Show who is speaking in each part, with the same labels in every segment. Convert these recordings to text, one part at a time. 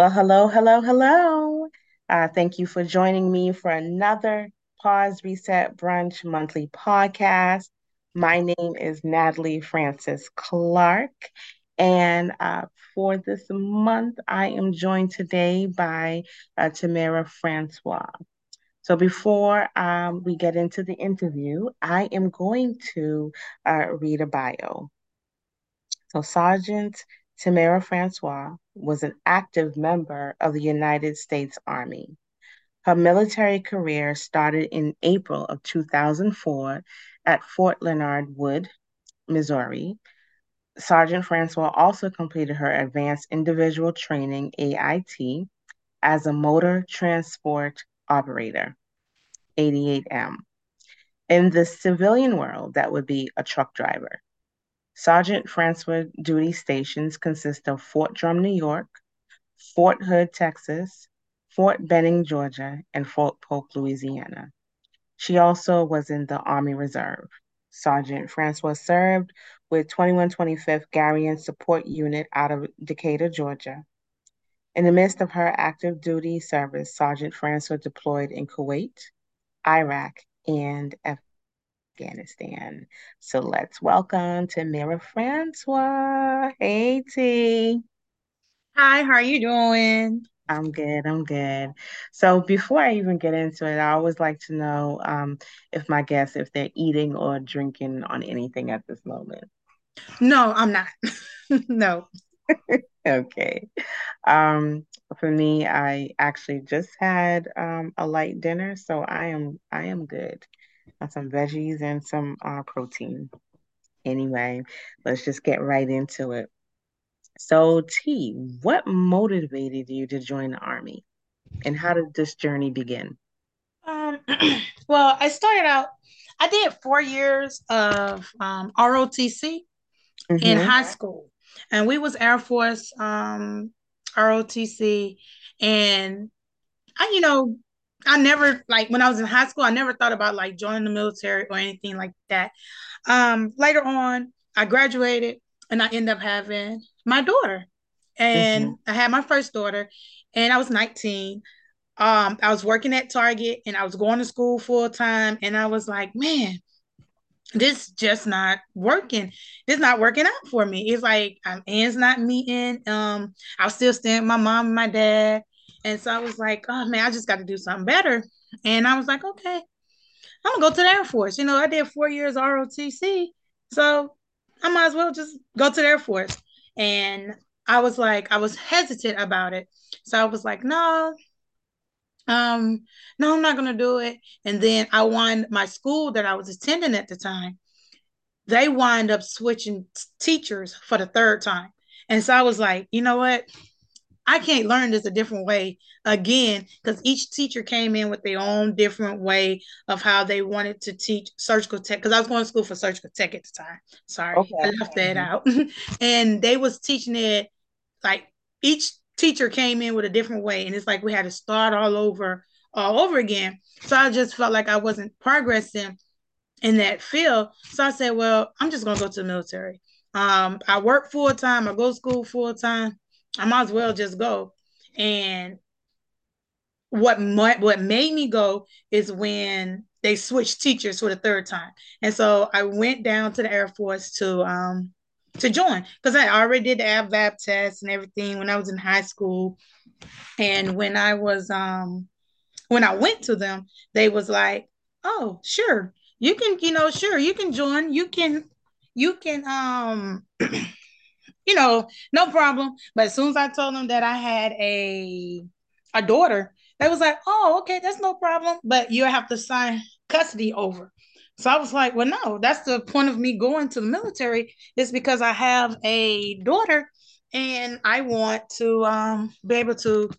Speaker 1: Well, hello, hello, hello. Uh, thank you for joining me for another Pause Reset Brunch monthly podcast. My name is Natalie Francis Clark, and uh, for this month, I am joined today by uh, Tameria Francois. So before um, we get into the interview, I am going to uh, read a bio. So Sergeant Tameria Francois was an active member of the United States Army. Her military career started in April of 2004 at Fort Leonard Wood, Missouri. Sergeant Francois also completed her Advanced Individual Training AIT as a motor transport operator, 88M. In the civilian world, that would be a truck driver. Sergeant Francois duty stations consist of Fort Drum, New York, Fort Hood, Texas, Fort Benning, Georgia, and Fort Polk, Louisiana. She also was in the Army Reserve. Sergeant Francois served with 2125th Garrison Support Unit out of Decatur, Georgia. In the midst of her active duty service, Sergeant Francois deployed in Kuwait, Iraq, and Afghanistan. So let's welcome Tameria Francois. Hey, T.
Speaker 2: Hi, how are you doing?
Speaker 1: I'm good. I'm good. So before I even get into it, I always like to know um, if my guests, if they're eating or drinking on anything at this moment.
Speaker 2: No, I'm not. no.
Speaker 1: okay. Um, for me, I actually just had um, a light dinner, so I am I am good some veggies and some uh, protein. Anyway, let's just get right into it. So, T, what motivated you to join the Army? And how did this journey begin?
Speaker 2: Um, well, I started out, I did four years of um, ROTC mm-hmm. in high school. And we was Air Force um, ROTC. And I, you know, I never like when I was in high school, I never thought about like joining the military or anything like that. Um, later on, I graduated and I ended up having my daughter. And mm-hmm. I had my first daughter and I was 19. Um, I was working at Target and I was going to school full time. And I was like, man, this just not working. This not working out for me. It's like um, ends not meeting. Um, I was still staying with my mom and my dad. And so I was like, oh man, I just got to do something better. And I was like, okay, I'm gonna go to the Air Force. You know, I did four years ROTC, so I might as well just go to the Air Force. And I was like, I was hesitant about it. So I was like, no, um, no, I'm not gonna do it. And then I wind my school that I was attending at the time, they wind up switching teachers for the third time. And so I was like, you know what? I can't learn this a different way again because each teacher came in with their own different way of how they wanted to teach surgical tech. Because I was going to school for surgical tech at the time. Sorry, okay. I left that mm-hmm. out. and they was teaching it like each teacher came in with a different way, and it's like we had to start all over, all over again. So I just felt like I wasn't progressing in that field. So I said, well, I'm just gonna go to the military. Um, I work full time. I go to school full time. I might as well just go. And what what made me go is when they switched teachers for the third time. And so I went down to the Air Force to um to join because I already did the ASVAB test and everything when I was in high school. And when I was um when I went to them, they was like, "Oh, sure. You can, you know, sure, you can join. You can you can um you know, no problem. But as soon as I told them that I had a a daughter, they was like, oh, okay, that's no problem. But you have to sign custody over. So I was like, well, no, that's the point of me going to the military is because I have a daughter and I want to um, be able to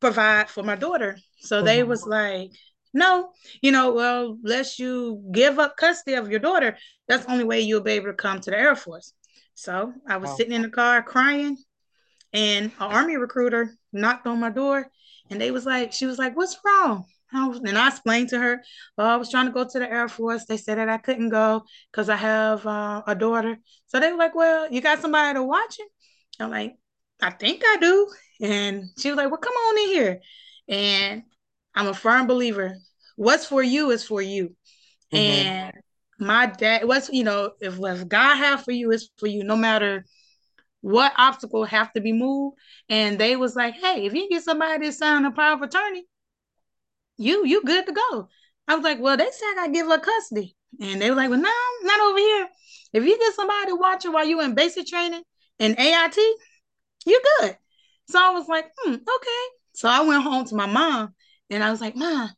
Speaker 2: provide for my daughter. So mm-hmm. they was like, no, you know, well, unless you give up custody of your daughter, that's the only way you'll be able to come to the Air Force. So I was sitting in the car crying, and an army recruiter knocked on my door, and they was like, she was like, "What's wrong?" and I explained to her, well, I was trying to go to the Air Force. They said that I couldn't go because I have uh, a daughter. So they were like, well, you got somebody to watch it? I'm like, I think I do. And she was like, Well, come on in here. And I'm a firm believer. What's for you is for you. Mm-hmm. And my dad, what's you know, if what God have for you is for you, no matter what obstacle have to be moved. And they was like, Hey, if you get somebody to sign a power of attorney, you you good to go. I was like, Well, they said I give her custody. And they were like, Well, no, not over here. If you get somebody watching while you in basic training and AIT, you're good. So I was like, hmm, okay. So I went home to my mom and I was like, Mom,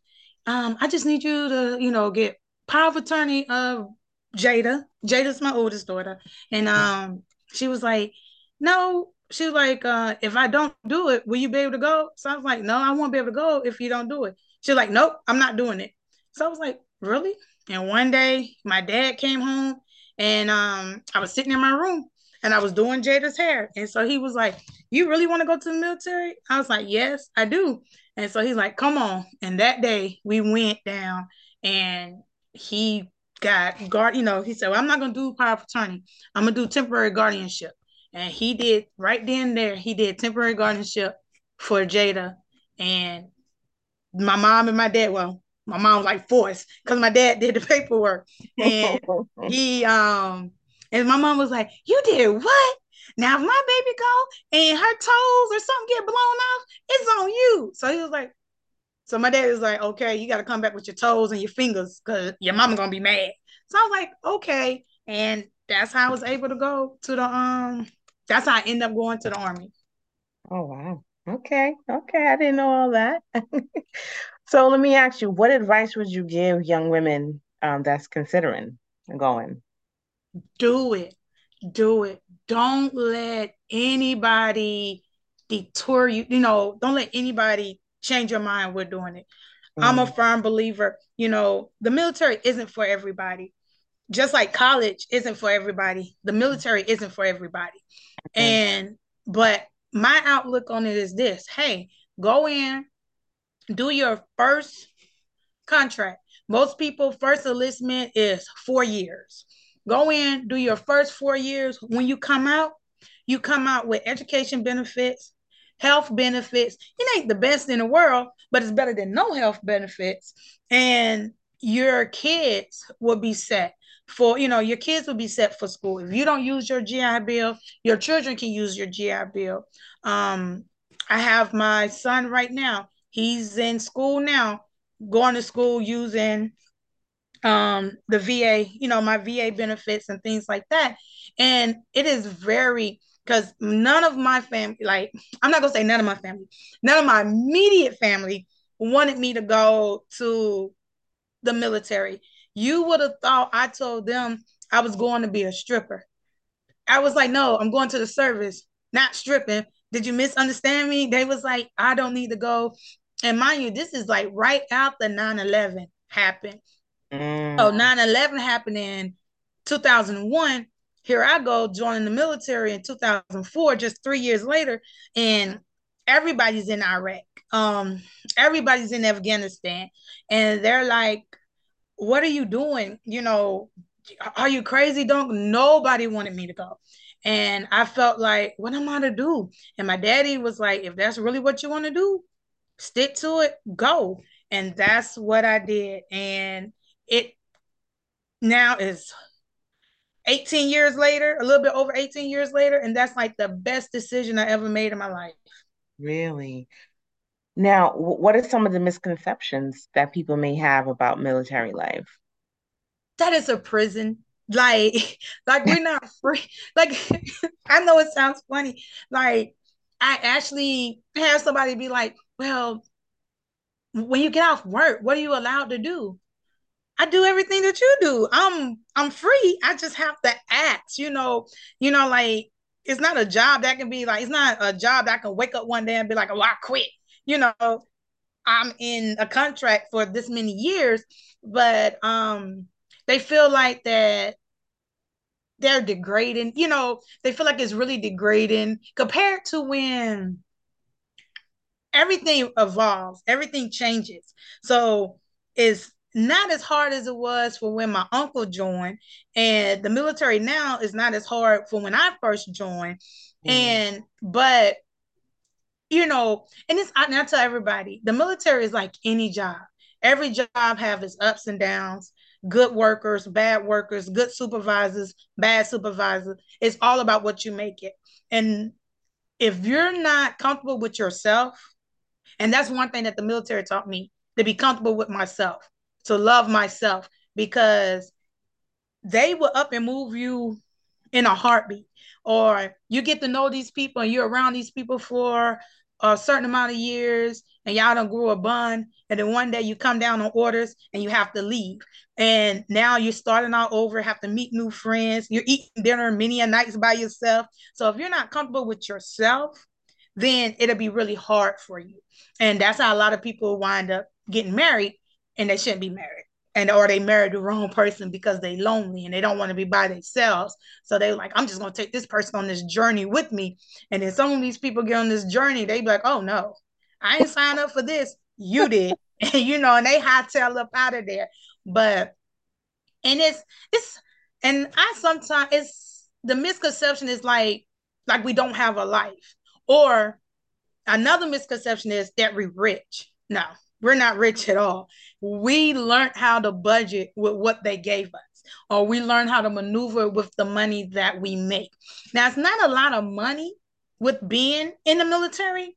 Speaker 2: um, I just need you to, you know, get power of attorney of Jada. Jada's my oldest daughter. And um, she was like, No, she was like, uh, if I don't do it, will you be able to go? So I was like, No, I won't be able to go if you don't do it. She's like, Nope, I'm not doing it. So I was like, Really? And one day my dad came home and um, I was sitting in my room and I was doing Jada's hair. And so he was like, You really want to go to the military? I was like, Yes, I do. And so he's like, Come on. And that day we went down and he got guard, you know, he said, Well, I'm not gonna do power of attorney. I'm gonna do temporary guardianship. And he did right then there, he did temporary guardianship for Jada. And my mom and my dad, well, my mom was like forced because my dad did the paperwork. And he um and my mom was like, You did what? Now if my baby go and her toes or something get blown off, it's on you. So he was like, so my dad was like, okay, you got to come back with your toes and your fingers because your mama gonna be mad. So I was like, okay, and that's how I was able to go to the um. That's how I ended up going to the army.
Speaker 1: Oh wow. Okay. Okay. I didn't know all that. so let me ask you, what advice would you give young women um, that's considering going?
Speaker 2: Do it. Do it. Don't let anybody detour you. You know, don't let anybody change your mind. We're doing it. Mm. I'm a mm. firm believer. You know, the military isn't for everybody. Just like college isn't for everybody, the military isn't for everybody. And, but my outlook on it is this hey, go in, do your first contract. Most people, first enlistment is four years. Go in, do your first four years. When you come out, you come out with education benefits, health benefits. It ain't the best in the world, but it's better than no health benefits. And your kids will be set for, you know, your kids will be set for school. If you don't use your GI Bill, your children can use your GI Bill. Um, I have my son right now. He's in school now, going to school using um the VA, you know, my VA benefits and things like that. And it is very because none of my family, like I'm not gonna say none of my family, none of my immediate family wanted me to go to the military. You would have thought I told them I was going to be a stripper. I was like, no, I'm going to the service, not stripping. Did you misunderstand me? They was like, I don't need to go. And mind you, this is like right after 9-11 happened. Mm. Oh, 9-11 happened in 2001 here I go joining the military in 2004, just three years later, and everybody's in Iraq. Um, everybody's in Afghanistan, and they're like, "What are you doing? You know, are you crazy? Don't nobody wanted me to go." And I felt like, what am I to do? And my daddy was like, if that's really what you want to do, stick to it, go. And that's what I did. And it now is 18 years later, a little bit over 18 years later, and that's like the best decision I ever made in my life.
Speaker 1: Really? Now, what are some of the misconceptions that people may have about military life?
Speaker 2: That is a prison. Like, like we're not free. Like, I know it sounds funny. Like, I actually have somebody be like, well, when you get off work, what are you allowed to do? I do everything that you do. I'm I'm free. I just have to act, you know, you know, like it's not a job that can be like it's not a job that I can wake up one day and be like, oh, I quit. You know, I'm in a contract for this many years, but um they feel like that they're degrading, you know, they feel like it's really degrading compared to when everything evolves, everything changes. So it's not as hard as it was for when my uncle joined and the military now is not as hard for when i first joined mm. and but you know, and it's I, I tell everybody the military is like any job. Every job have its ups and downs. Good workers, bad workers, good supervisors, bad supervisors. It's all about what you make it. And if you're not comfortable with yourself, and that's one thing that the military taught me to be comfortable with myself, to love myself, because they will up and move you in a heartbeat. Or you get to know these people and you're around these people for a certain amount of years and y'all don't grow a bond. And then one day you come down on orders and you have to leave. And now you're starting all over, have to meet new friends. You're eating dinner many a nights by yourself. So if you're not comfortable with yourself, then it'll be really hard for you. And that's how a lot of people wind up getting married and they shouldn't be married and or they married the wrong person because they lonely and they don't want to be by themselves. So they like, I'm just gonna take this person on this journey with me. And then some of these people get on this journey, they be like, oh no, I ain't signed up for this. You did. and you know, and they hightail up out of there. But and it's it's and I sometimes it's the misconception is like like we don't have a life. Or another misconception is that we're rich. No, we're not rich at all. We learned how to budget with what they gave us, or we learned how to maneuver with the money that we make. Now, it's not a lot of money with being in the military,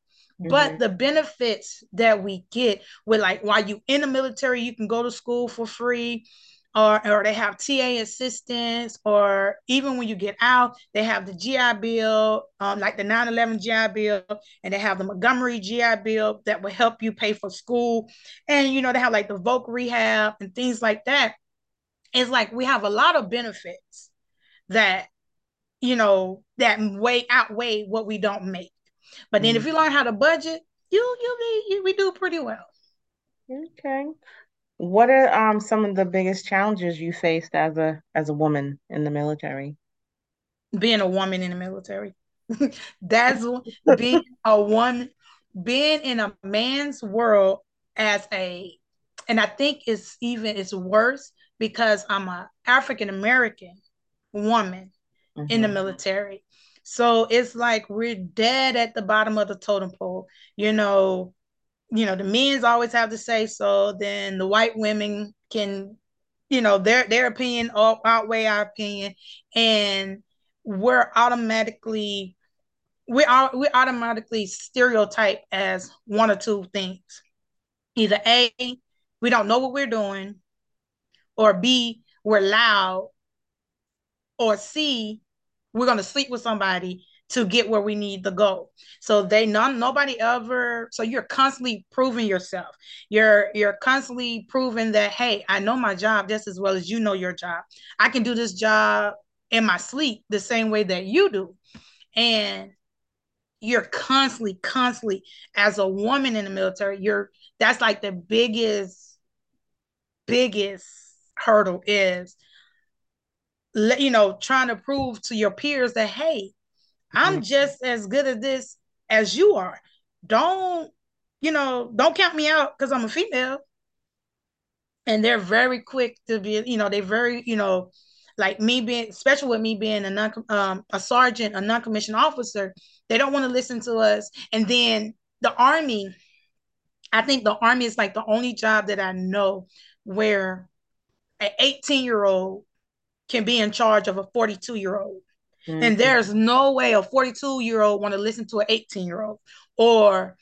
Speaker 2: mm-hmm. but the benefits that we get with like while you in the military, you can go to school for free or, or they have TA assistance, or even when you get out, they have the GI Bill, um, like the 9/11 GI Bill, and they have the Montgomery GI Bill that will help you pay for school, and you know they have like the voc rehab and things like that. It's like we have a lot of benefits that you know that way outweigh what we don't make. But then mm-hmm. if you learn how to budget, you you be you, we do pretty well.
Speaker 1: Okay. What are um some of the biggest challenges you faced as a as a woman in the military?
Speaker 2: Being a woman in the military. That's being a woman, being in a man's world as a, and I think it's even it's worse because I'm a African American woman mm-hmm. in the mm-hmm. military. So it's like we're dead at the bottom of the totem pole. You know, you know the men's always have to say so then the white women can you know their their opinion outweigh our opinion. And we're automatically we are we automatically stereotype as one or two things. Either a we don't know what we're doing or b we're loud or c we're going to sleep with somebody to get where we need to go. So they none nobody ever so you're constantly proving yourself. You're you're constantly proving that hey, I know my job just as well as you know your job. I can do this job in my sleep the same way that you do. And you're constantly constantly as a woman in the military, you're that's like the biggest biggest hurdle is you know trying to prove to your peers that hey I'm mm-hmm. just as good at this as you are. Don't, you know, don't count me out because I'm a female. And they're very quick to be, you know, they're very, you know, like me being, especially with me being a non, um, a sergeant, a non-commissioned officer, they don't want to listen to us. And then the army, I think the army is like the only job that I know where an 18 year old can be in charge of a 42 year old. Mm-hmm. And there's no way a 42 year old want to listen to an 18 year old or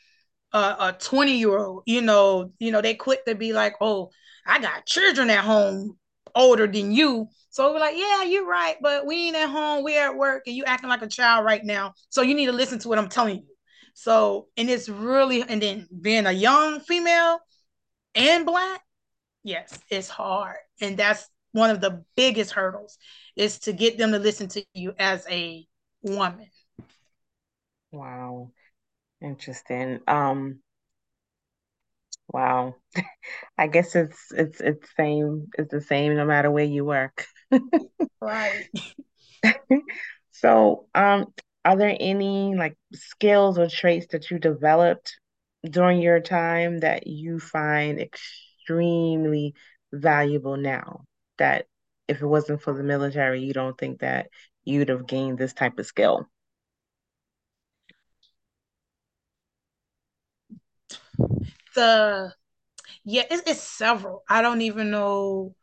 Speaker 2: a, a 20 year old. You know, you know, they quit to be like, oh, I got children at home older than you. So we're like, yeah, you're right, but we ain't at home, we're at work, and you acting like a child right now. So you need to listen to what I'm telling you. So, and it's really, and then being a young female and black, yes, it's hard. And that's one of the biggest hurdles is to get them to listen to you as a woman.
Speaker 1: Wow. Interesting. Um wow. I guess it's it's it's same it's the same no matter where you work.
Speaker 2: right.
Speaker 1: so, um are there any like skills or traits that you developed during your time that you find extremely valuable now that if it wasn't for the military, you don't think that you'd have gained this type of skill?
Speaker 2: the yeah, it's, it's several. I don't even know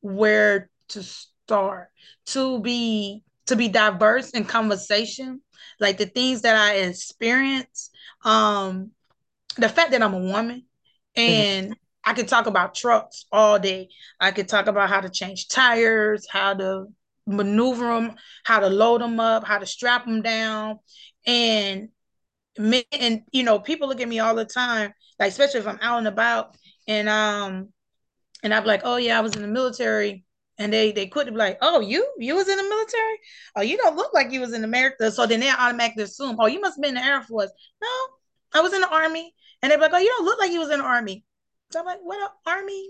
Speaker 2: where to start to be to be diverse in conversation like the things that i experience um the fact that i'm a woman and mm-hmm. I could talk about trucks all day i could talk about how to change tires how to maneuver them how to load them up how to strap them down and and you know people look at me all the time like especially if i'm out and about and um and i'm like oh yeah i was in the military and they they quit be like, oh, you you was in the military? Oh, you don't look like you was in America. So then they automatically assume, oh, you must have been in the Air Force. No, I was in the Army. And they're like, oh, you don't look like you was in the Army. So I'm like, what an Army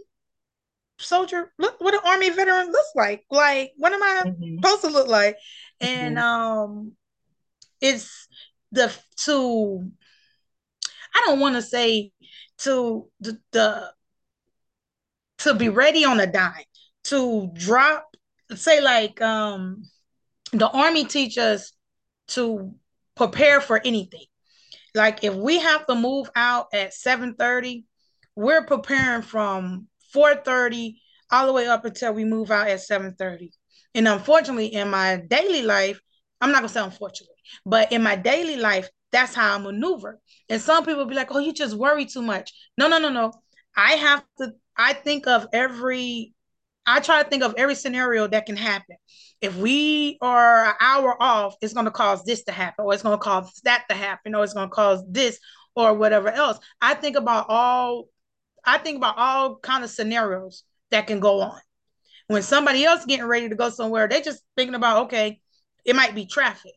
Speaker 2: soldier look what an Army veteran looks like. Like, what am I mm-hmm. supposed to look like? And mm-hmm. um it's the to I don't want to say to the, the to be ready on a dime to drop, say like um the army teach us to prepare for anything. Like if we have to move out at 7:30, we're preparing from 4:30 all the way up until we move out at 7:30. And unfortunately, in my daily life, I'm not gonna say unfortunately, but in my daily life, that's how I maneuver. And some people be like, "Oh, you just worry too much." No, no, no, no. I have to. I think of every I try to think of every scenario that can happen. If we are an hour off, it's going to cause this to happen, or it's going to cause that to happen, or it's going to cause this or whatever else. I think about all I think about all kind of scenarios that can go on. When somebody else getting ready to go somewhere, they just thinking about, okay, it might be traffic.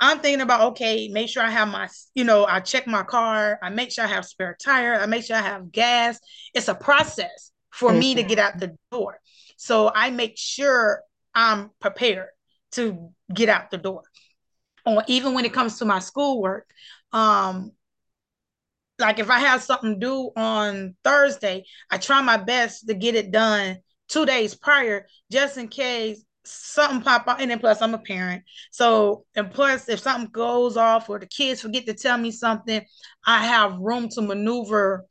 Speaker 2: I'm thinking about, okay, make sure I have my, you know, I check my car, I make sure I have spare tire, I make sure I have gas. It's a process for mm-hmm. me to get out the door. So I make sure I'm prepared to get out the door. Or even when it comes to my schoolwork, um, like if I have something due on Thursday, I try my best to get it done two days prior, just in case something pop up. And then plus I'm a parent. So and plus if something goes off or the kids forget to tell me something, I have room to maneuver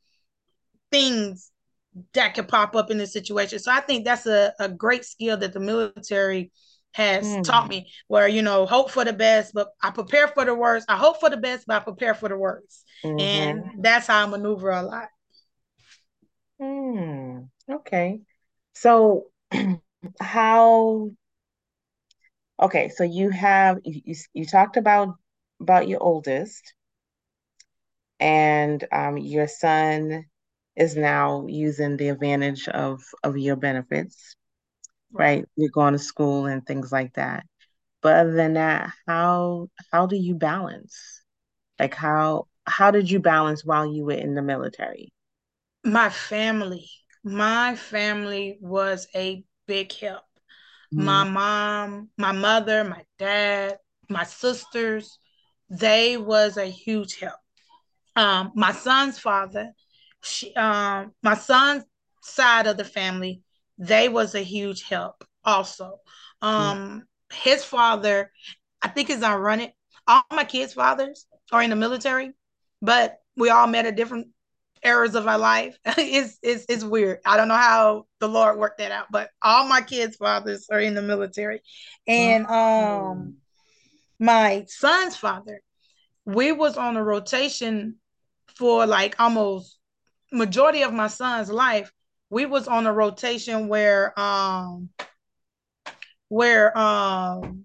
Speaker 2: things that could pop up in this situation. So I think that's a, a great skill that the military has mm. taught me where, you know, hope for the best, but I prepare for the worst. I hope for the best, but I prepare for the worst. Mm-hmm. And that's how I maneuver a lot.
Speaker 1: Mm. Okay. So how okay, so you have you, you, talked about about your oldest and um, your son is now using the advantage of of your benefits, right? You're going to school and things like that. But other than that, how how do you balance? Like how how did you balance while you were in the military?
Speaker 2: My family. My family was a big help. Mm-hmm. My mom, my mother, my dad, my sisters, they was a huge help. Um, my son's father, she, um, my son's side of the family, they was a huge help also. Um, mm. his father, I think is ironic. All my kids' fathers are in the military, but we all met at different eras of our life. it's, it's it's weird. I don't know how the Lord worked that out, but all my kids' fathers are in the military. And um my son's father, we was on a rotation for like almost majority of my son's life, we was on a rotation where um where um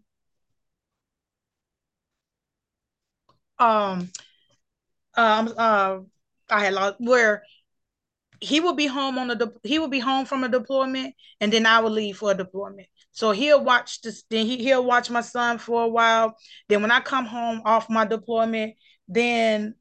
Speaker 2: um um uh I had lost where he would be home on the de- he would be home from a deployment and then I would leave for a deployment. So he'll watch this then he, he'll watch my son for a while. Then when I come home off my deployment, then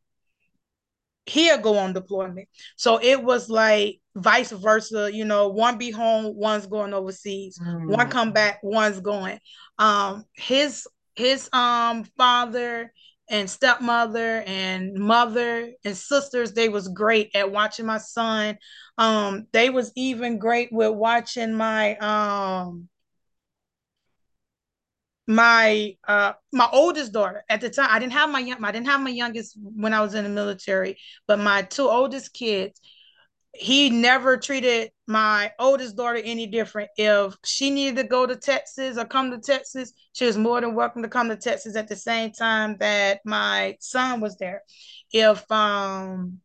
Speaker 2: he'll go on deployment. So it was like vice versa, you know, one be home, one's going overseas. Mm. One come back, one's going. Um his his um father and stepmother and mother and sisters they was great at watching my son um they was even great with watching my um my uh my oldest daughter at the time i didn't have my young i didn't have my youngest when i was in the military but my two oldest kids he never treated my oldest daughter any different if she needed to go to texas or come to texas she was more than welcome to come to texas at the same time that my son was there if um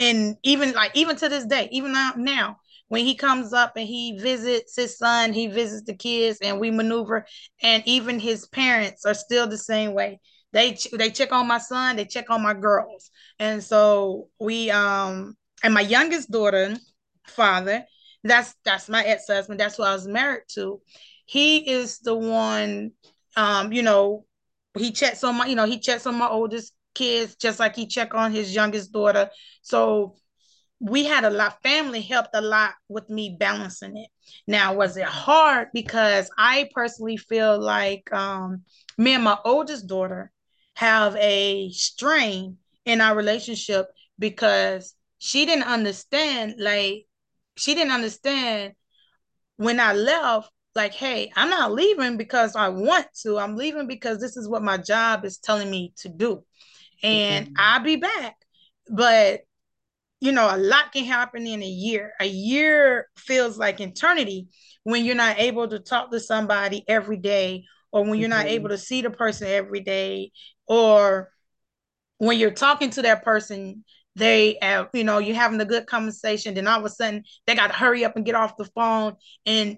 Speaker 2: and even like even to this day even now now when he comes up and he visits his son, he visits the kids, and we maneuver. And even his parents are still the same way. They they check on my son, they check on my girls, and so we um and my youngest daughter, father, that's that's my ex husband. That's who I was married to. He is the one, um, you know, he checks on my, you know, he checks on my oldest kids just like he check on his youngest daughter. So we had a lot family helped a lot with me balancing it now was it hard because i personally feel like um, me and my oldest daughter have a strain in our relationship because she didn't understand like she didn't understand when i left like hey i'm not leaving because i want to i'm leaving because this is what my job is telling me to do and mm-hmm. i'll be back but you know, a lot can happen in a year. A year feels like eternity when you're not able to talk to somebody every day, or when you're mm-hmm. not able to see the person every day, or when you're talking to that person, they have, you know, you're having a good conversation, then all of a sudden they got to hurry up and get off the phone and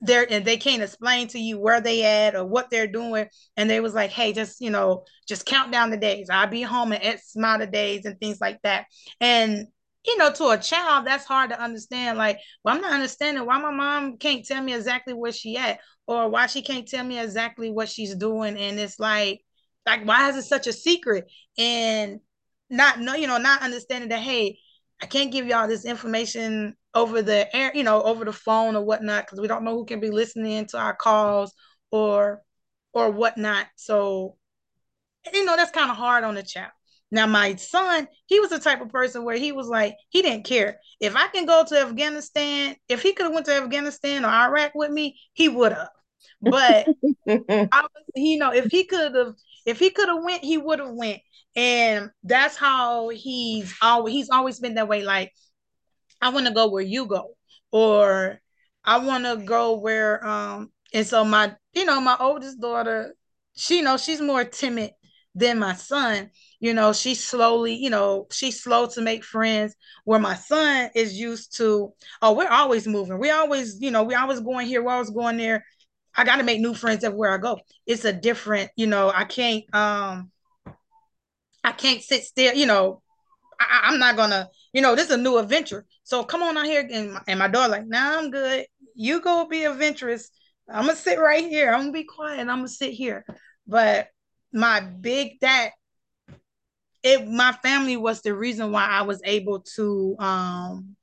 Speaker 2: they're and they can't explain to you where they at or what they're doing. And they was like, hey, just you know, just count down the days. I'll be home in X amount of days and things like that. And you know, to a child, that's hard to understand. Like, well, I'm not understanding why my mom can't tell me exactly where she at, or why she can't tell me exactly what she's doing. And it's like, like, why is it such a secret? And not know, you know, not understanding that, hey, I can't give y'all this information over the air, you know, over the phone or whatnot, because we don't know who can be listening to our calls or or whatnot. So, you know, that's kind of hard on the child. Now, my son, he was the type of person where he was like, he didn't care. If I can go to Afghanistan, if he could have went to Afghanistan or Iraq with me, he would have. But I was, you know, if he could have, if he could have went, he would have went. And that's how he's always he's always been that way. Like, I want to go where you go, or I want to go where um. And so my, you know, my oldest daughter, she you know she's more timid than my son you know she's slowly you know she's slow to make friends where my son is used to oh we're always moving we always you know we always going here we're always going there i got to make new friends everywhere i go. It's a different you know i can't um i can't sit still you know I, am not gonna you know this is a new adventure. So come on out here and my, and my daughter like nah i'm good. You go be adventurous. I'm gonna sit right here. I'm gonna be quiet i'm gonna sit here. But my big that it my family was the reason why I was able to um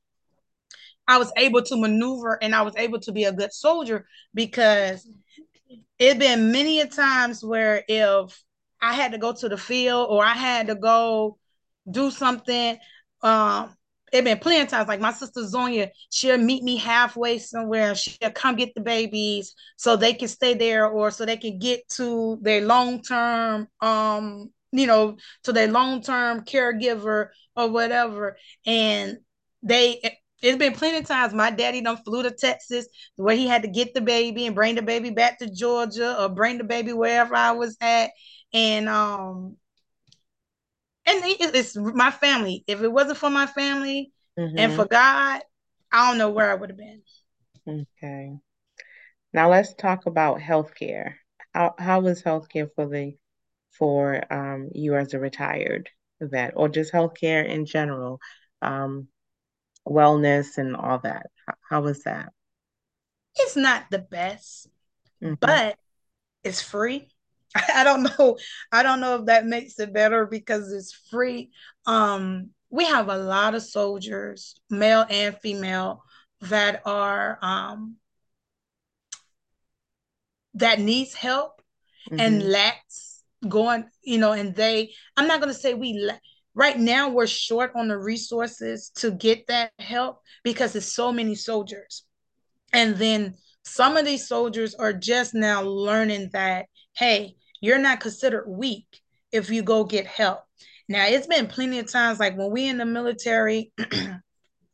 Speaker 2: I was able to maneuver and I was able to be a good soldier because it been many a times where if I had to go to the field or I had to go do something, um, it been plenty of times. Like my sister Zonia, she'll meet me halfway somewhere. She'll come get the babies so they can stay there or so they can get to their long term um you know, to their long term caregiver or whatever. And they, it's been plenty of times my daddy done flew to Texas where he had to get the baby and bring the baby back to Georgia or bring the baby wherever I was at. And, um, and it's my family. If it wasn't for my family mm-hmm. and for God, I don't know where I would have been.
Speaker 1: Okay. Now let's talk about healthcare. How how was healthcare for the for um, you as a retired vet or just healthcare in general, um, wellness and all that? How, how was that?
Speaker 2: It's not the best, mm-hmm. but it's free. I don't know. I don't know if that makes it better because it's free. Um, we have a lot of soldiers, male and female, that are um, that needs help mm-hmm. and lacks going, you know, and they, I'm not going to say we, right now we're short on the resources to get that help because there's so many soldiers. And then some of these soldiers are just now learning that, hey, you're not considered weak if you go get help. Now, it's been plenty of times, like when we in the military, I'm,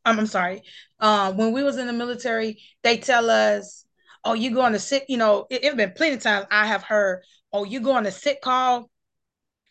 Speaker 2: I'm sorry, uh, when we was in the military, they tell us, oh, you go on a sick, you know, it, it's been plenty of times I have heard, oh, you go on a sick call,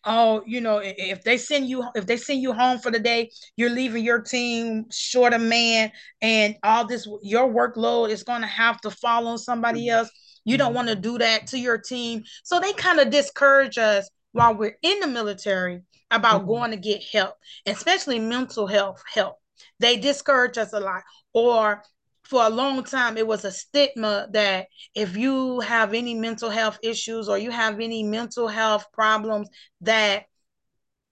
Speaker 2: oh, you know, if they send you if they send you home for the day, you're leaving your team short a man, and all this your workload is going to have to fall on somebody else. You don't want to do that to your team, so they kind of discourage us while we're in the military about mm-hmm. going to get help, especially mental health help. They discourage us a lot, or for a long time it was a stigma that if you have any mental health issues or you have any mental health problems that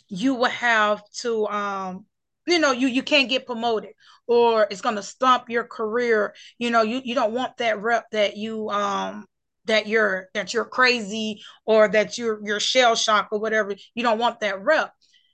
Speaker 2: you will have to um you know you you can't get promoted or it's going to stomp your career. You know you you don't want that rep that you um that you're that you're crazy or that you're you're shell shock or whatever. You don't want that rep.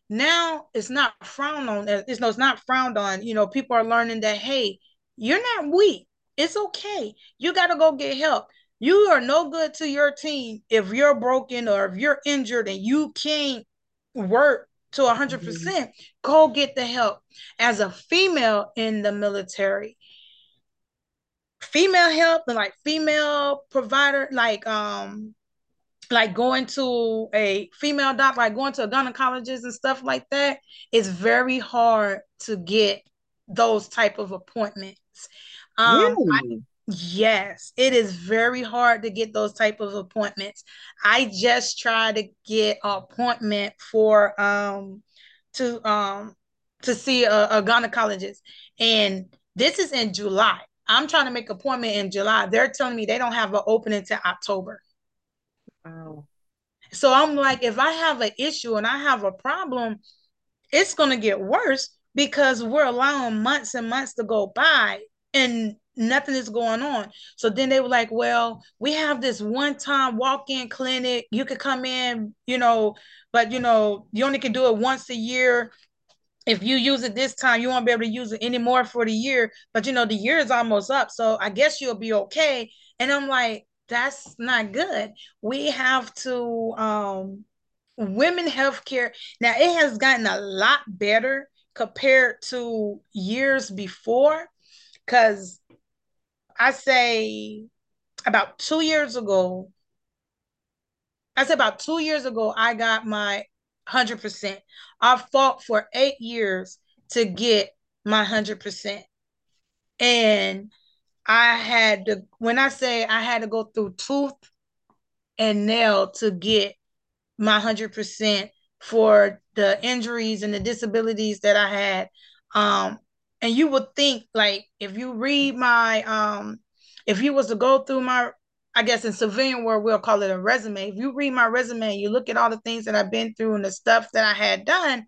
Speaker 2: Now it's not frowned on it's no it's not frowned on. You know people are learning that hey you're not weak. It's okay. You got to go get help. You are no good to your team if you're broken or if you're injured and you can't work to 100%. percent mm hmm Go get the help. As a female in the military, female help and like female provider, like um, like going to a female doctor, like going to a gynecologist and stuff like that, it's very hard to get those type of appointments. Um, really? I, yes, it is very hard to get those type of appointments. I just tried to get an appointment for um to um to see a, a gynecologist, and this is in July. I'm trying to make an appointment in July. They're telling me they don't have an opening until October. Wow. So I'm like, if I have an issue and I have a problem, it's gonna get worse because we're allowing months and months to go by and nothing is going on. So then they were like, well, we have this one time walk in clinic. You could come in, you know, but you know, you only can do it once a year. If you use it this time, you won't be able to use it anymore for the year. But you know, the year is almost up. So I guess you'll be okay. And I'm like, that's not good. We have to um women healthcare now it has gotten a lot better compared to years before. Because I say about two years ago, I said about two years ago, I got my 100%. I fought for eight years to get my 100%. And I had to, when I say I had to go through tooth and nail to get my 100% for the injuries and the disabilities that I had. Um, and you would think like if you read my um, if you was to go through my I guess in civilian world we'll call it a resume. If you read my resume, and you look at all the things that I've been through and the stuff that I had done,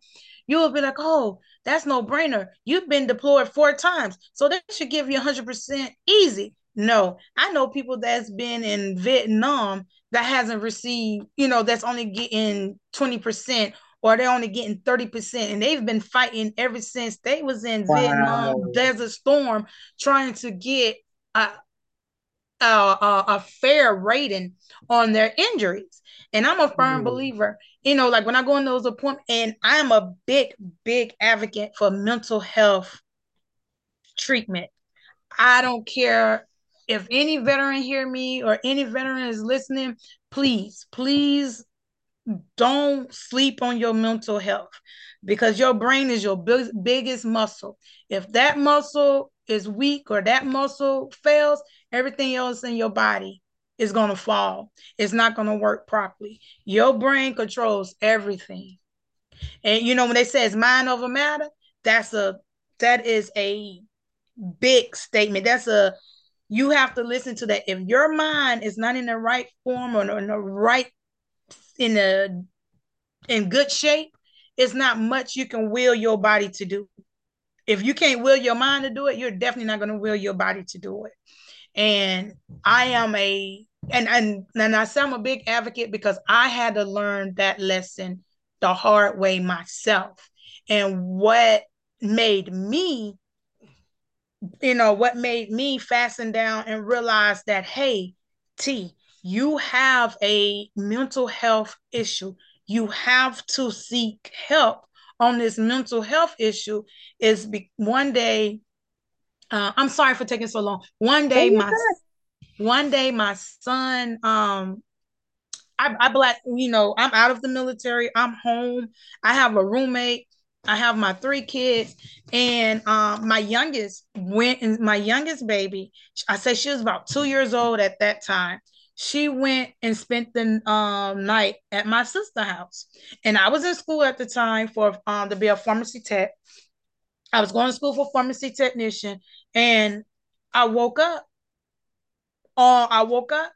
Speaker 2: you will be like, oh, that's no brainer. You've been deployed four times, so that should give you 100% easy. No, I know people that's been in Vietnam that hasn't received, you know, that's only getting 20% or they're only getting 30%. And they've been fighting ever since they was in wow. Vietnam Desert Storm trying to get a, a, a, a, fair rating on their injuries. And I'm a firm mm. believer, you know, like when I go in those appointments, and I'm a big, big advocate for mental health treatment. I don't care if any veteran hear me or any veteran is listening, please, please don't sleep on your mental health because your brain is your big, biggest muscle. If that muscle is weak or that muscle fails, everything else in your body is going to fall. It's not going to work properly. Your brain controls everything. And you know when they say it's mind over matter, that's a that is a big statement. That's a you have to listen to that. If your mind is not in the right form or in the right in a in good shape, it's not much you can will your body to do. If you can't will your mind to do it, you're definitely not going to will your body to do it. And I am a and and and I say I'm a big advocate because I had to learn that lesson the hard way myself. And what made me you know, what made me fasten down and realize that, hey, T, you have a mental health issue. You have to seek help on this mental health issue. Is be- one day, uh, I'm sorry for taking so long. One day, my one day, my son, um, I, I black, you know, I'm out of the military. I'm home. I have a roommate. I have my three kids, and um, my youngest went, and my youngest baby, I said she was about two years old at that time. She went and spent the um, night at my sister's house, and I was in school at the time for um, to be a pharmacy tech. I was going to school for pharmacy technician, and I woke up. Uh, I woke up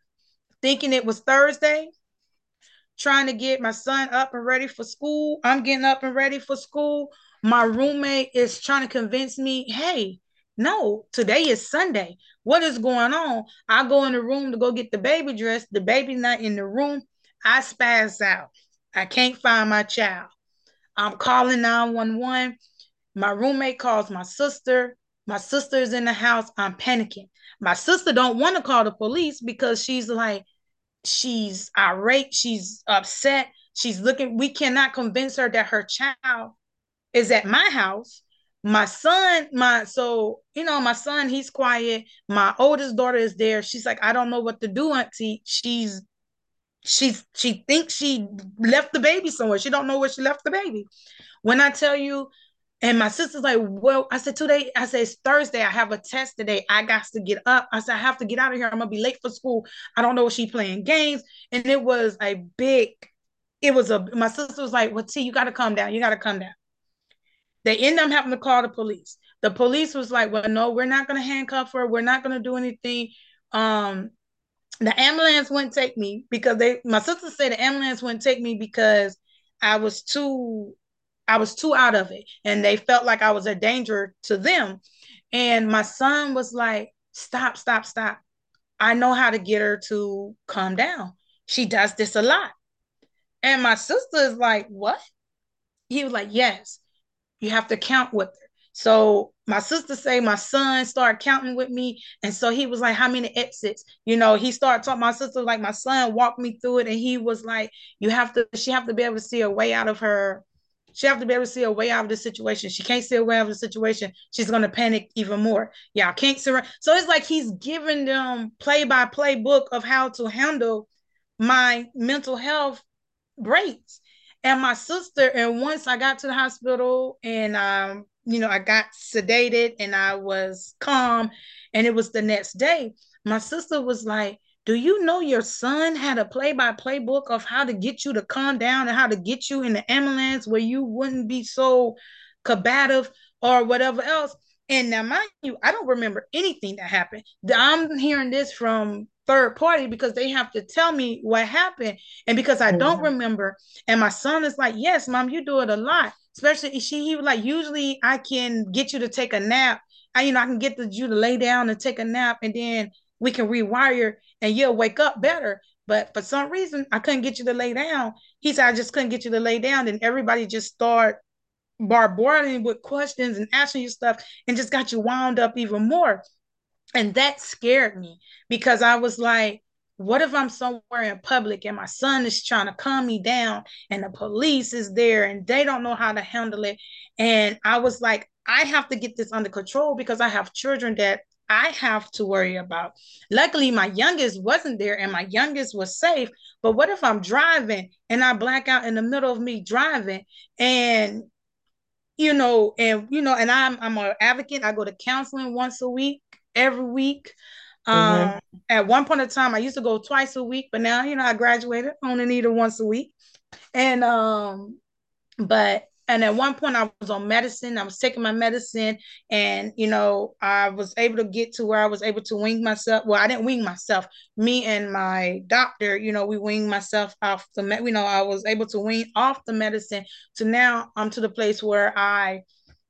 Speaker 2: thinking it was Thursday trying to get my son up and ready for school. I'm getting up and ready for school. My roommate is trying to convince me, hey, no, today is Sunday. What is going on? I go in the room to go get the baby dressed. The baby's not in the room. I spaz out. I can't find my child. I'm calling 911. My roommate calls my sister. My sister is in the house. I'm panicking. My sister don't want to call the police because she's like, she's irate, she's upset, she's looking. We cannot convince her that her child is at my house. My son, my so you know, my son, he's quiet. My oldest daughter is there. She's like, I don't know what to do, auntie. She's she's she thinks she left the baby somewhere. She don't know where she left the baby. When I tell you and my sister's like, well, I said, today, I said, it's Thursday. I have a test today. I got to get up. I said, I have to get out of here. I'm going to be late for school. I don't know if she playing games. And it was a big, it was a, my sister was like, well, T, you got to come down. You got to come down. They end up having to call the police. The police was like, well, no, we're not going to handcuff her. We're not going to do anything. Um, the ambulance wouldn't take me because they, my sister said the ambulance wouldn't take me because I was too I was too out of it. And they felt like I was a danger to them. And my son was like, stop, stop, stop. I know how to get her to calm down. She does this a lot. And my sister is like, what? He was like, yes, you have to count with her. So my sister say my son started counting with me. And so he was like, how many exits? You know, he started talking, my sister, like my son walked me through it. And he was like, you have to, she have to be able to see a way out of her she have to be able to see a way out of the situation. She can't see a way out of the situation. She's gonna panic even more. Y'all can't surrender. So it's like he's giving them play by play book of how to handle my mental health breaks. And my sister, and once I got to the hospital and um, you know, I got sedated and I was calm, and it was the next day. My sister was like, do you know your son had a play-by-play book of how to get you to calm down and how to get you in the ambulance where you wouldn't be so combative or whatever else? And now, mind you, I don't remember anything that happened. I'm hearing this from third party because they have to tell me what happened. And because I don't mm-hmm. remember, and my son is like, Yes, mom, you do it a lot. Especially she he was like, usually I can get you to take a nap. I, you know, I can get the, you to lay down and take a nap, and then we can rewire and you'll wake up better. But for some reason, I couldn't get you to lay down. He said, I just couldn't get you to lay down. And everybody just start bombarding with questions and asking you stuff and just got you wound up even more. And that scared me because I was like, what if I'm somewhere in public and my son is trying to calm me down and the police is there and they don't know how to handle it? And I was like, I have to get this under control because I have children that I have to worry about. Luckily, my youngest wasn't there and my youngest was safe. But what if I'm driving and I black out in the middle of me driving and you know, and you know, and I'm I'm an advocate. I go to counseling once a week, every week. Mm-hmm. Um, at one point in time, I used to go twice a week, but now you know I graduated, I only need it once a week. And um, but and at one point i was on medicine. I was taking my medicine and you know i was able to get to where i was able to wing myself. Well i didn't wing myself. Me and my doctor you know we wing myself off the med. you know i was able to wing off the medicine. To now i'm to the place where i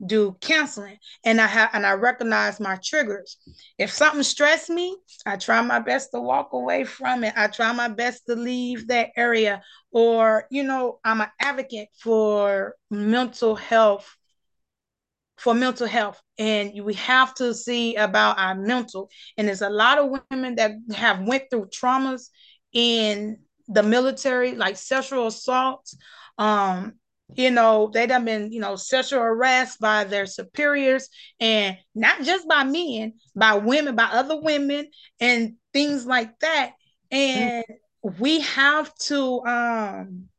Speaker 2: do counseling and I have and I recognize my triggers. If something stressed me, I try my best to walk away from it. I try my best to leave that area or you know, I'm an advocate for mental health for mental health and we have to see about our mental and there's a lot of women that have went through traumas in the military like sexual assaults um you know they have been you know sexual harassed by their superiors and not just by men by women by other women and things like that and mm. we have to um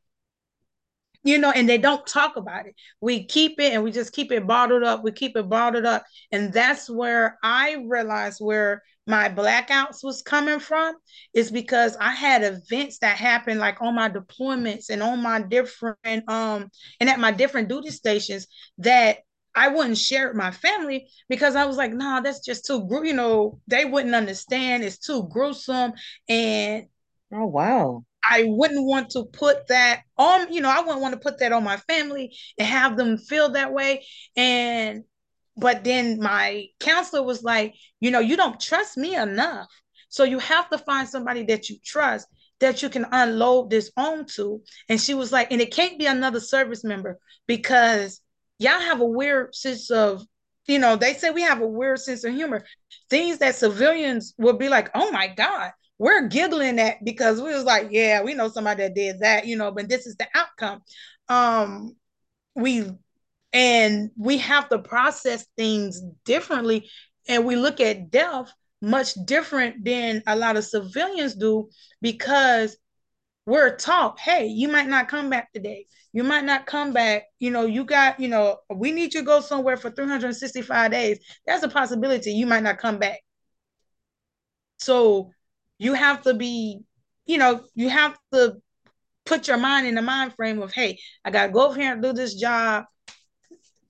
Speaker 2: you know, and they don't talk about it. We keep it and we just keep it bottled up. We keep it bottled up. And that's where I realized where my blackouts was coming from is because I had events that happened like on my deployments and on my different um and at my different duty stations that I wouldn't share with my family because I was like, nah, that's just too gru- you know, they wouldn't understand. It's too gruesome. And
Speaker 1: oh wow.
Speaker 2: I wouldn't want to put that on, you know, I wouldn't want to put that on my family and have them feel that way. And, but then my counselor was like, you know, you don't trust me enough. So you have to find somebody that you trust that you can unload this onto. And she was like, and it can't be another service member because y'all have a weird sense of, you know, they say we have a weird sense of humor. Things that civilians will be like, oh my God, we're giggling at because we was like, yeah, we know somebody that did that, you know, but this is the outcome. Um, we and we have to process things differently, and we look at death much different than a lot of civilians do because we're taught, hey, you might not come back today. You might not come back. You know, you got, you know, we need you to go somewhere for 365 days. That's a possibility. You might not come back. So you have to be, you know, you have to put your mind in the mind frame of, hey, I gotta go over here and do this job.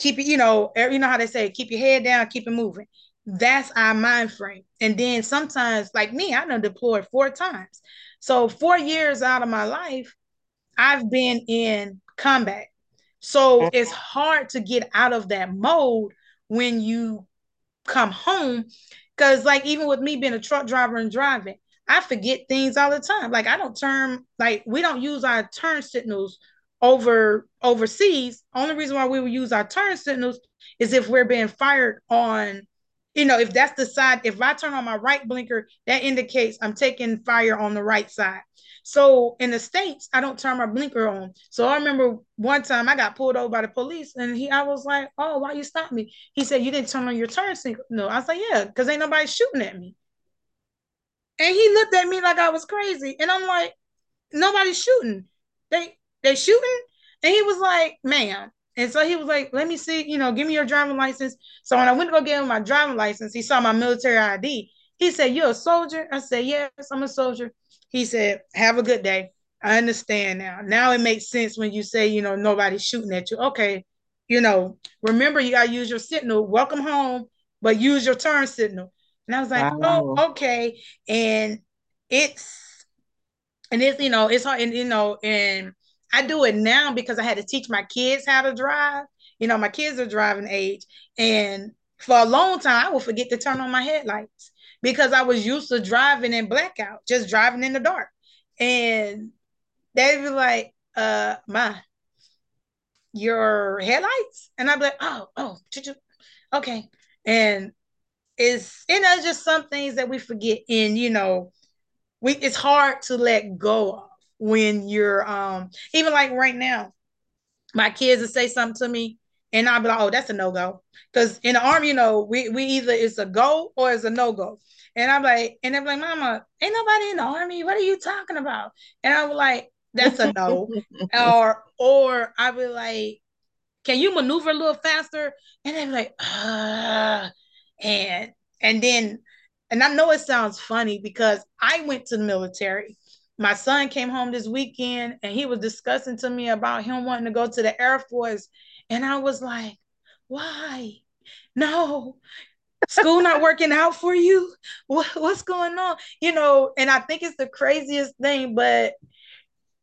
Speaker 2: Keep it, you know, er, you know how they say, keep your head down, keep it moving. That's our mind frame. And then sometimes, like me, I done deployed four times. So four years out of my life, I've been in combat. So it's hard to get out of that mode when you come home. Cause like even with me being a truck driver and driving, I forget things all the time. Like I don't turn like we don't use our turn signals over overseas. Only reason why we would use our turn signals is if we're being fired on, you know, if that's the side, if I turn on my right blinker, that indicates I'm taking fire on the right side. So in the States, I don't turn my blinker on. So I remember one time I got pulled over by the police and he I was like, Oh, why you stop me? He said, You didn't turn on your turn signal. No, I was like, Yeah, because ain't nobody shooting at me. And he looked at me like I was crazy. And I'm like, nobody's shooting. They they shooting? And he was like, ma'am. And so he was like, let me see, you know, give me your driving license. So when I went to go get him my driving license, he saw my military ID. He said, You're a soldier? I said, Yes, I'm a soldier. He said, Have a good day. I understand now. Now it makes sense when you say, you know, nobody's shooting at you. Okay, you know, remember you gotta use your signal. Welcome home, but use your turn signal. And I was like, oh, wow. oh, okay. And it's and it's you know, it's hard, and you know, and I do it now because I had to teach my kids how to drive. You know, my kids are driving age. And for a long time, I would forget to turn on my headlights because I was used to driving in blackout, just driving in the dark. And they'd be like, uh, my your headlights? And I'd be like, oh, oh, okay. And it's you know just some things that we forget and you know we it's hard to let go of when you're um even like right now my kids will say something to me and I'll be like, oh, that's a no-go. Because in the army, you know, we, we either it's a go or it's a no-go. And I'm like, and they're like, Mama, ain't nobody in the army. What are you talking about? And I'm like, that's a no. or or I be like, can you maneuver a little faster? And they're like, uh, and and then and I know it sounds funny because I went to the military. My son came home this weekend and he was discussing to me about him wanting to go to the Air Force. And I was like, why? No, school not working out for you? What, what's going on? You know, and I think it's the craziest thing, but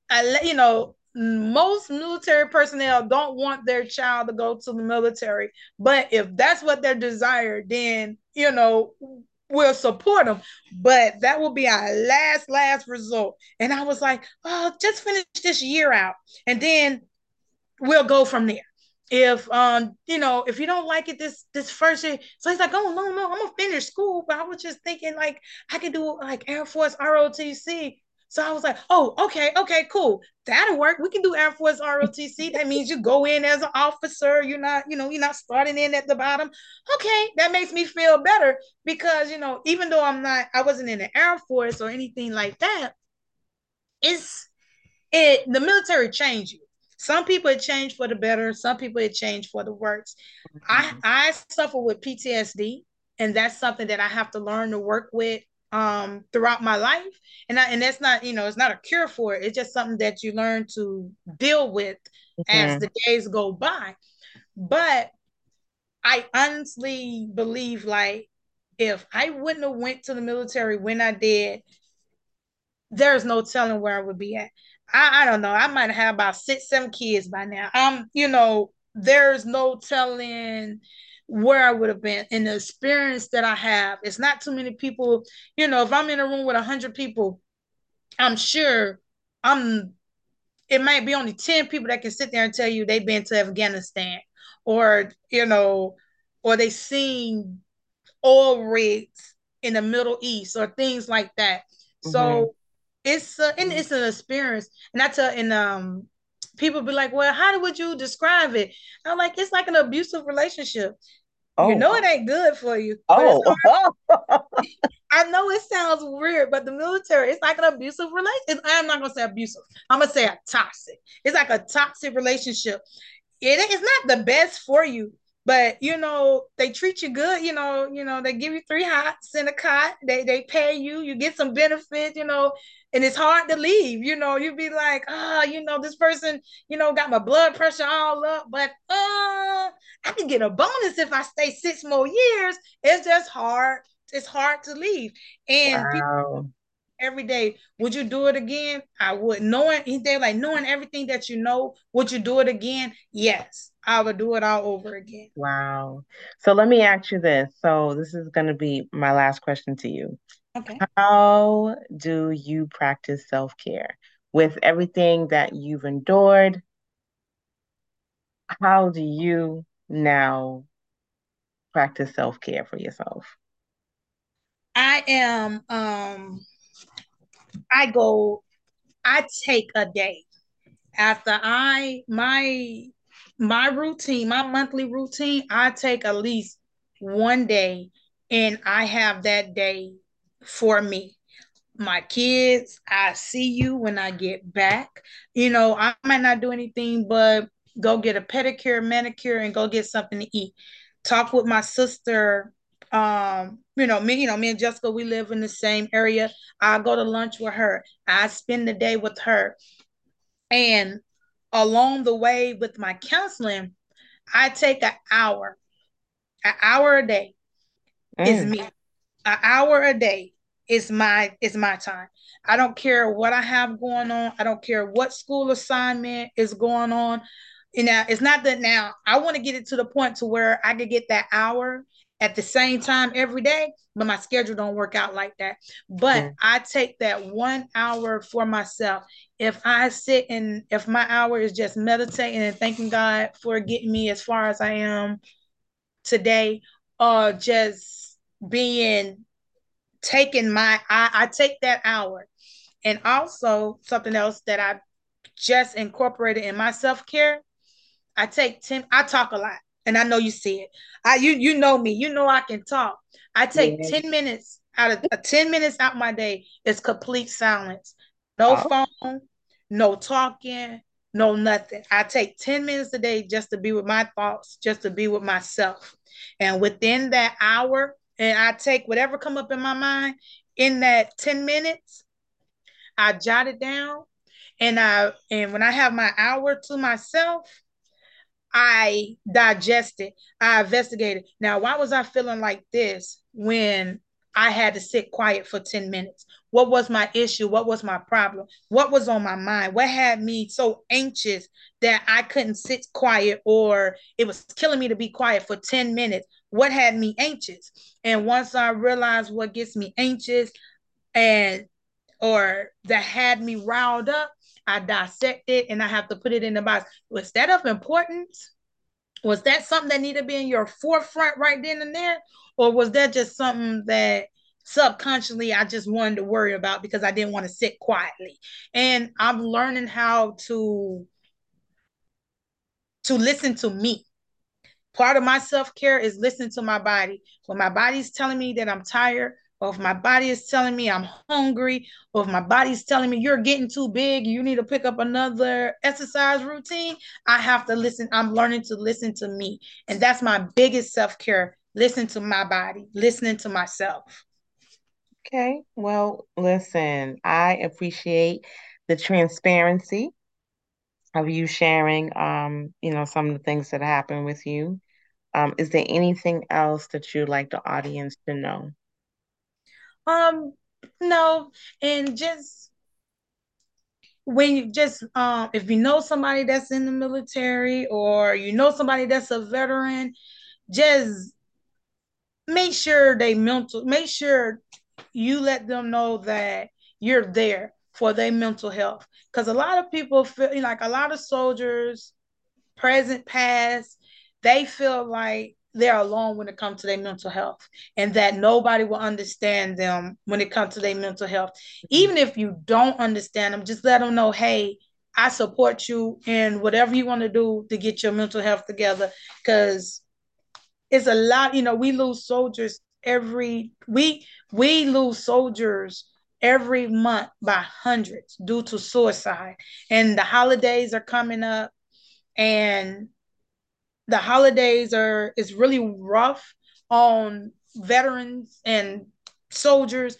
Speaker 2: I, let you know, most military personnel don't want their child to go to the military but if that's what their desire then you know we'll support them but that will be our last last result and i was like oh just finish this year out and then we'll go from there. If um you know if you don't like it this this first year so he's like oh no no i'm gonna finish school but i was just thinking like i could do like air force rotc so i was like oh okay okay cool. That'll work. We can do air force rotc that means you go in as an officer. You're not you know you're not starting in at the bottom. Okay that makes me feel better because you know even though i'm not i wasn't in the air force or anything like that it's it the military changed you. Some people it changed for the better. Some people it changed for the worse. Mm-hmm. I I suffer with PTSD, and that's something that I have to learn to work with um throughout my life. And I, and that's not you know it's not a cure for it. It's just something that you learn to deal with mm-hmm. as the days go by. But I honestly believe like if I wouldn't have went to the military when I did, there's no telling where I would be at. I, I don't know. I might have about six, seven kids by now. Um, you know, there's no telling where I would have been in the experience that I have. It's not too many people, you know, if I'm in a room with a hundred people, I'm sure I'm it might be only 10 people that can sit there and tell you they've been to Afghanistan or, you know, or they seen oil rigs in the Middle East or things like that. Mm-hmm. So it's uh, and it's an experience. And I tell and um people be like, well, how would you describe it? I'm like, it's like an abusive relationship. Oh. You know it ain't good for you. Oh, I know it sounds weird, but the military, it's like an abusive relationship. I'm not gonna say abusive. I'm gonna say a toxic. It's like a toxic relationship. It is not the best for you, but you know they treat you good you know you know they give you three hots and a cot they they pay you you get some benefits you know and it's hard to leave you know you'd be like oh you know this person you know got my blood pressure all up but uh i can get a bonus if i stay six more years it's just hard it's hard to leave and wow. people every day. Would you do it again? I would. Knowing they like knowing everything that you know, would you do it again? Yes, I would do it all over again.
Speaker 1: Wow. So let me ask you this. So this is going to be my last question to you. Okay. How do you practice self care with everything that you've endured? How do you now practice self care for yourself?
Speaker 2: I am um I go, I take a day after I my my routine, my monthly routine, I take at least one day and I have that day for me. My kids, I see you when I get back. You know, I might not do anything but go get a pedicure, manicure, and go get something to eat. Talk with my sister um you know me you know me and jessica we live in the same area. I go to lunch with her. I spend the day with her. And along the way with my counseling i take an hour an hour a day mm. is me. An hour a day is my is my time. I don't care what i have going on. I don't care what school assignment is going on. You know it's not that now i want to get it to the point to where i could get that hour at the same time every day, but my schedule don't work out like that. But mm. I take that one hour for myself. If I sit and if my hour is just meditating and thanking God for getting me as far as I am today, or just being taking my I, I take that hour. And also something else that I just incorporated in my self-care, I take 10, I talk a lot and I know you see it. I you you know me. You know I can talk. I take yeah. 10 minutes out of uh, 10 minutes out my day is complete silence. No oh. phone, no talking, no nothing. I take 10 minutes a day just to be with my thoughts, just to be with myself. And within that hour, and I take whatever come up in my mind in that 10 minutes, I jot it down. And I and when I have my hour to myself, I digested, I investigated. Now, why was I feeling like this when I had to sit quiet for 10 minutes? What was my issue? What was my problem? What was on my mind? What had me so anxious that I couldn't sit quiet or it was killing me to be quiet for 10 minutes? What had me anxious? And once I realized what gets me anxious and or that had me riled up, I dissect it and I have to put it in the box. Was that of importance? was that something that needed to be in your forefront right then and there or was that just something that subconsciously I just wanted to worry about because I didn't want to sit quietly. And I'm learning how to to listen to me. Part of my self-care is listening to my body. When my body's telling me that I'm tired, or if my body is telling me I'm hungry, or if my body's telling me you're getting too big, you need to pick up another exercise routine, I have to listen. I'm learning to listen to me. And that's my biggest self-care. Listen to my body, listening to myself.
Speaker 1: Okay. Well, listen, I appreciate the transparency of you sharing, um, you know, some of the things that happen with you. Um, is there anything else that you'd like the audience to know?
Speaker 2: Um, no, and just when you just um if you know somebody that's in the military or you know somebody that's a veteran, just make sure they mental make sure you let them know that you're there for their mental health. Because a lot of people feel like a lot of soldiers, present, past, they feel like they're alone when it comes to their mental health and that nobody will understand them when it comes to their mental health. Even if you don't understand them, just let them know, hey, I support you in whatever you want to do to get your mental health together. Because it's a lot, you know, we lose soldiers every we we lose soldiers every month by hundreds due to suicide. And the holidays are coming up and the holidays are is really rough on veterans and soldiers.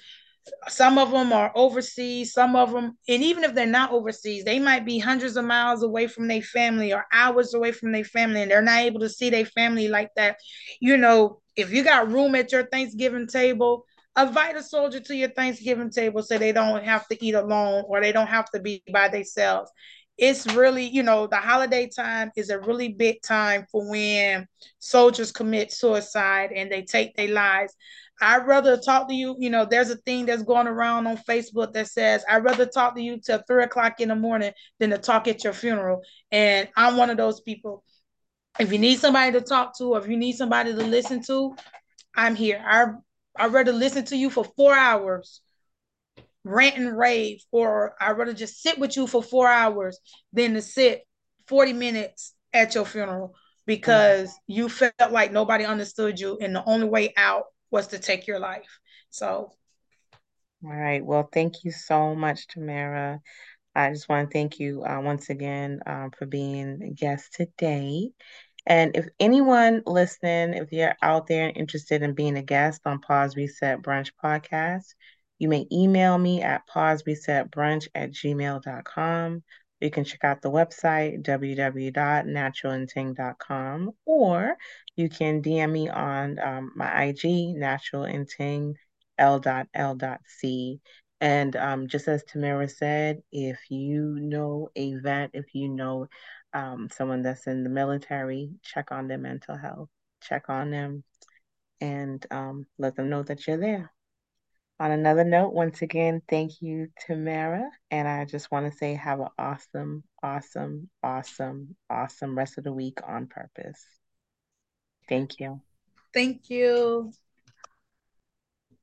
Speaker 2: Some of them are overseas some of them and even if they're not overseas they might be hundreds of miles away from their family or hours away from their family and they're not able to see their family like that. You know if you got room at your thanksgiving table invite a soldier to your thanksgiving table so they don't have to eat alone or they don't have to be by themselves it's really, you know, the holiday time is a really big time for when soldiers commit suicide and they take their lives. I'd rather talk to you. You know, there's a thing that's going around on Facebook that says, I'd rather talk to you till three o'clock in the morning than to talk at your funeral. And I'm one of those people. If you need somebody to talk to, or if you need somebody to listen to, I'm here. I I'd rather listen to you for four hours rant and rave, or I'd rather just sit with you for four hours than to sit 40 minutes at your funeral because mm-hmm. you felt like nobody understood you and the only way out was to take your life. So
Speaker 1: all right. Well, thank you so much, Tameria. I just want to thank you uh, once again um, for being a guest today. And if anyone listening, if you're out there and interested in being a guest on Pause Reset Brunch podcast, you may email me at pauseresetbrunch at gmail.com. You can check out the website, www.naturalandting.com, or you can DM me on um, my IG, naturalandting, l.l.c. And um, just as Tameria said, if you know a vet, if you know um, someone that's in the military, check on their mental health, check on them, and um, let them know that you're there. On another note, once again, thank you, Tameria. And I just want to say, have an awesome, awesome, awesome, awesome rest of the week on purpose. Thank you.
Speaker 2: Thank you.